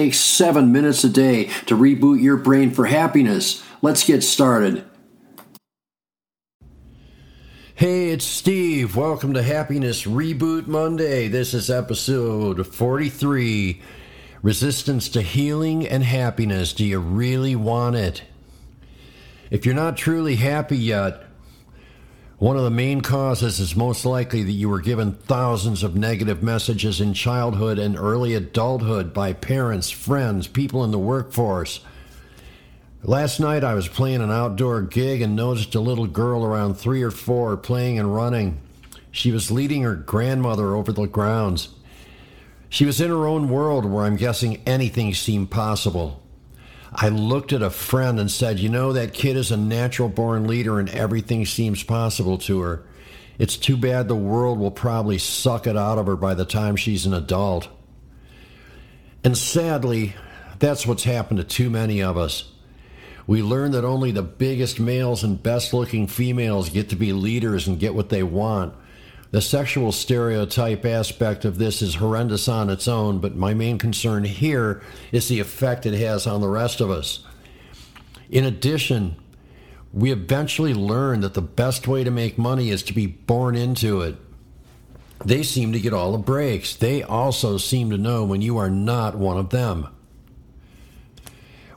takes seven minutes a day to reboot your brain for happiness. Let's get started. Hey, it's Steve. Welcome to Happiness Reboot Monday. This is episode 43 Resistance to Healing and Happiness. Do you really want it? If you're not truly happy yet, one of the main causes is most likely that you were given thousands of negative messages in childhood and early adulthood by parents, friends, people in the workforce. Last night I was playing an outdoor gig and noticed a little girl around three or four playing and running. She was leading her grandmother over the grounds. She was in her own world where I'm guessing anything seemed possible. I looked at a friend and said, You know, that kid is a natural born leader and everything seems possible to her. It's too bad the world will probably suck it out of her by the time she's an adult. And sadly, that's what's happened to too many of us. We learn that only the biggest males and best looking females get to be leaders and get what they want. The sexual stereotype aspect of this is horrendous on its own, but my main concern here is the effect it has on the rest of us. In addition, we eventually learn that the best way to make money is to be born into it. They seem to get all the breaks. They also seem to know when you are not one of them.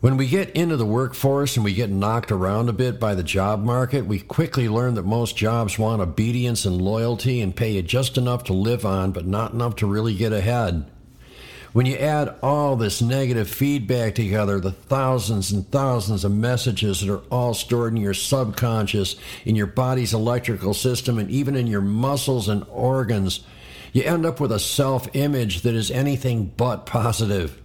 When we get into the workforce and we get knocked around a bit by the job market, we quickly learn that most jobs want obedience and loyalty and pay you just enough to live on, but not enough to really get ahead. When you add all this negative feedback together, the thousands and thousands of messages that are all stored in your subconscious, in your body's electrical system, and even in your muscles and organs, you end up with a self image that is anything but positive.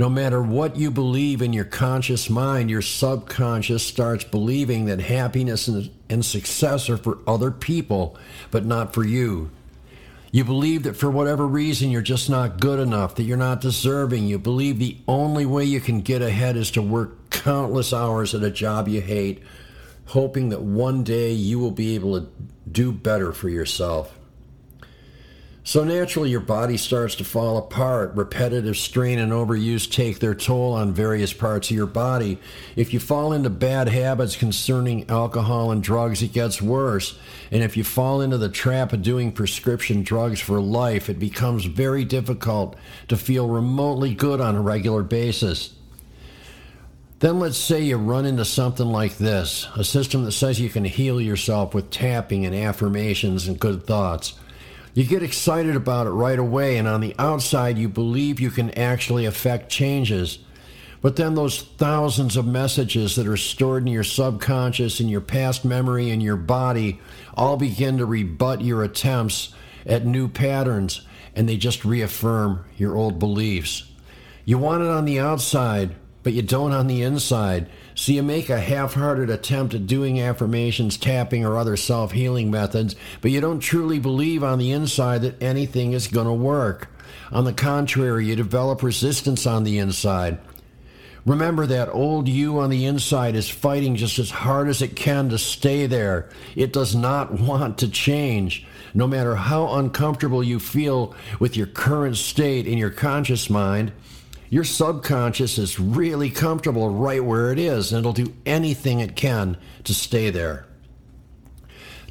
No matter what you believe in your conscious mind, your subconscious starts believing that happiness and, success are for other people, but not for you. You believe that for whatever reason you're just not good enough, that you're not deserving. You believe the only way you can get ahead is to work countless hours at a job you hate, hoping that one day you will be able to do better for yourself. So naturally, your body starts to fall apart. Repetitive strain and overuse take their toll on various parts of your body. If you fall into bad habits concerning alcohol and drugs, it gets worse. And if you fall into the trap of doing prescription drugs for life, it becomes very difficult to feel remotely good on a regular basis. Then let's say you run into something like this a system that says you can heal yourself with tapping and affirmations and good thoughts. You get excited about it right away, and on the outside, you believe you can actually affect changes. But then those thousands of messages that are stored in your subconscious, in your past memory, in your body, all begin to rebut your attempts at new patterns, and they just reaffirm your old beliefs. You want it on the outside, but you don't on the inside. So you make a half hearted attempt at doing affirmations, tapping, or other self healing methods, but you don't truly believe on the inside that anything is going to work. On the contrary, you develop resistance on the inside. Remember that old you on the inside is fighting just as hard as it can to stay there. It does not want to change. No matter how uncomfortable you feel with your current state in your conscious mind, your subconscious is really comfortable right where it is, and it'll do anything it can to stay there.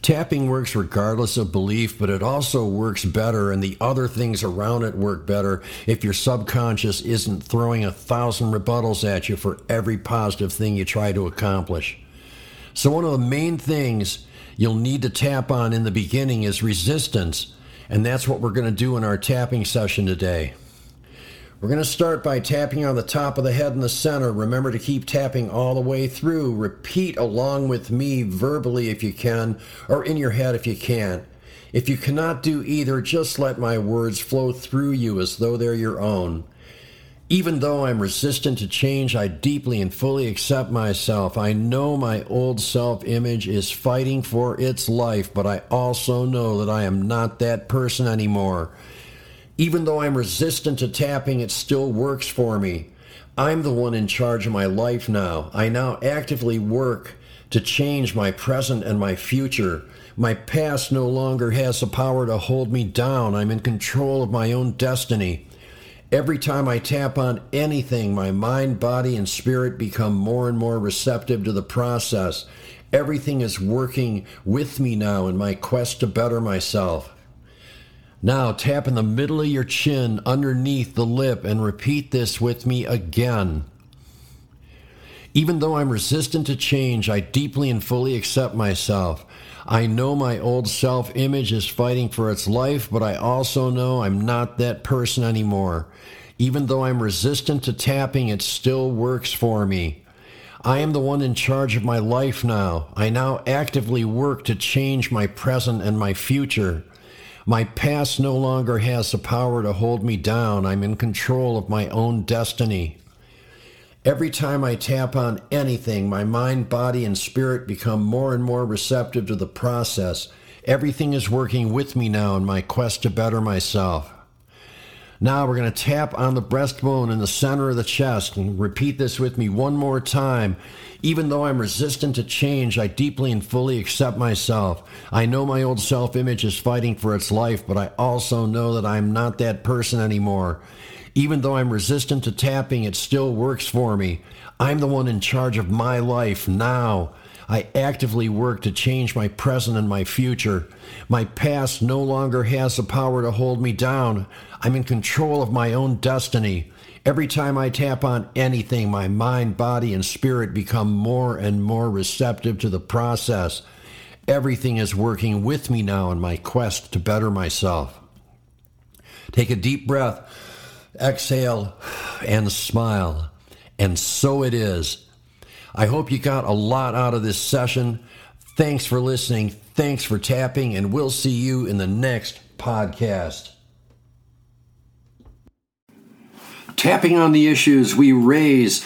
Tapping works regardless of belief, but it also works better, and the other things around it work better if your subconscious isn't throwing a thousand rebuttals at you for every positive thing you try to accomplish. So, one of the main things you'll need to tap on in the beginning is resistance, and that's what we're going to do in our tapping session today. We're going to start by tapping on the top of the head in the center. Remember to keep tapping all the way through. Repeat along with me verbally if you can, or in your head if you can. If you cannot do either, just let my words flow through you as though they're your own. Even though I'm resistant to change, I deeply and fully accept myself. I know my old self image is fighting for its life, but I also know that I am not that person anymore. Even though I'm resistant to tapping, it still works for me. I'm the one in charge of my life now. I now actively work to change my present and my future. My past no longer has the power to hold me down. I'm in control of my own destiny. Every time I tap on anything, my mind, body, and spirit become more and more receptive to the process. Everything is working with me now in my quest to better myself. Now tap in the middle of your chin underneath the lip and repeat this with me again. Even though I'm resistant to change, I deeply and fully accept myself. I know my old self image is fighting for its life, but I also know I'm not that person anymore. Even though I'm resistant to tapping, it still works for me. I am the one in charge of my life now. I now actively work to change my present and my future. My past no longer has the power to hold me down. I'm in control of my own destiny. Every time I tap on anything, my mind, body, and spirit become more and more receptive to the process. Everything is working with me now in my quest to better myself. Now we're going to tap on the breastbone in the center of the chest and repeat this with me one more time. Even though I'm resistant to change, I deeply and fully accept myself. I know my old self image is fighting for its life, but I also know that I'm not that person anymore. Even though I'm resistant to tapping, it still works for me. I'm the one in charge of my life now. I actively work to change my present and my future. My past no longer has the power to hold me down. I'm in control of my own destiny. Every time I tap on anything, my mind, body, and spirit become more and more receptive to the process. Everything is working with me now in my quest to better myself. Take a deep breath exhale, and smile. And so it is. I hope you got a lot out of this session. Thanks for listening. Thanks for tapping, and we'll see you in the next podcast. Tapping on the issues we raise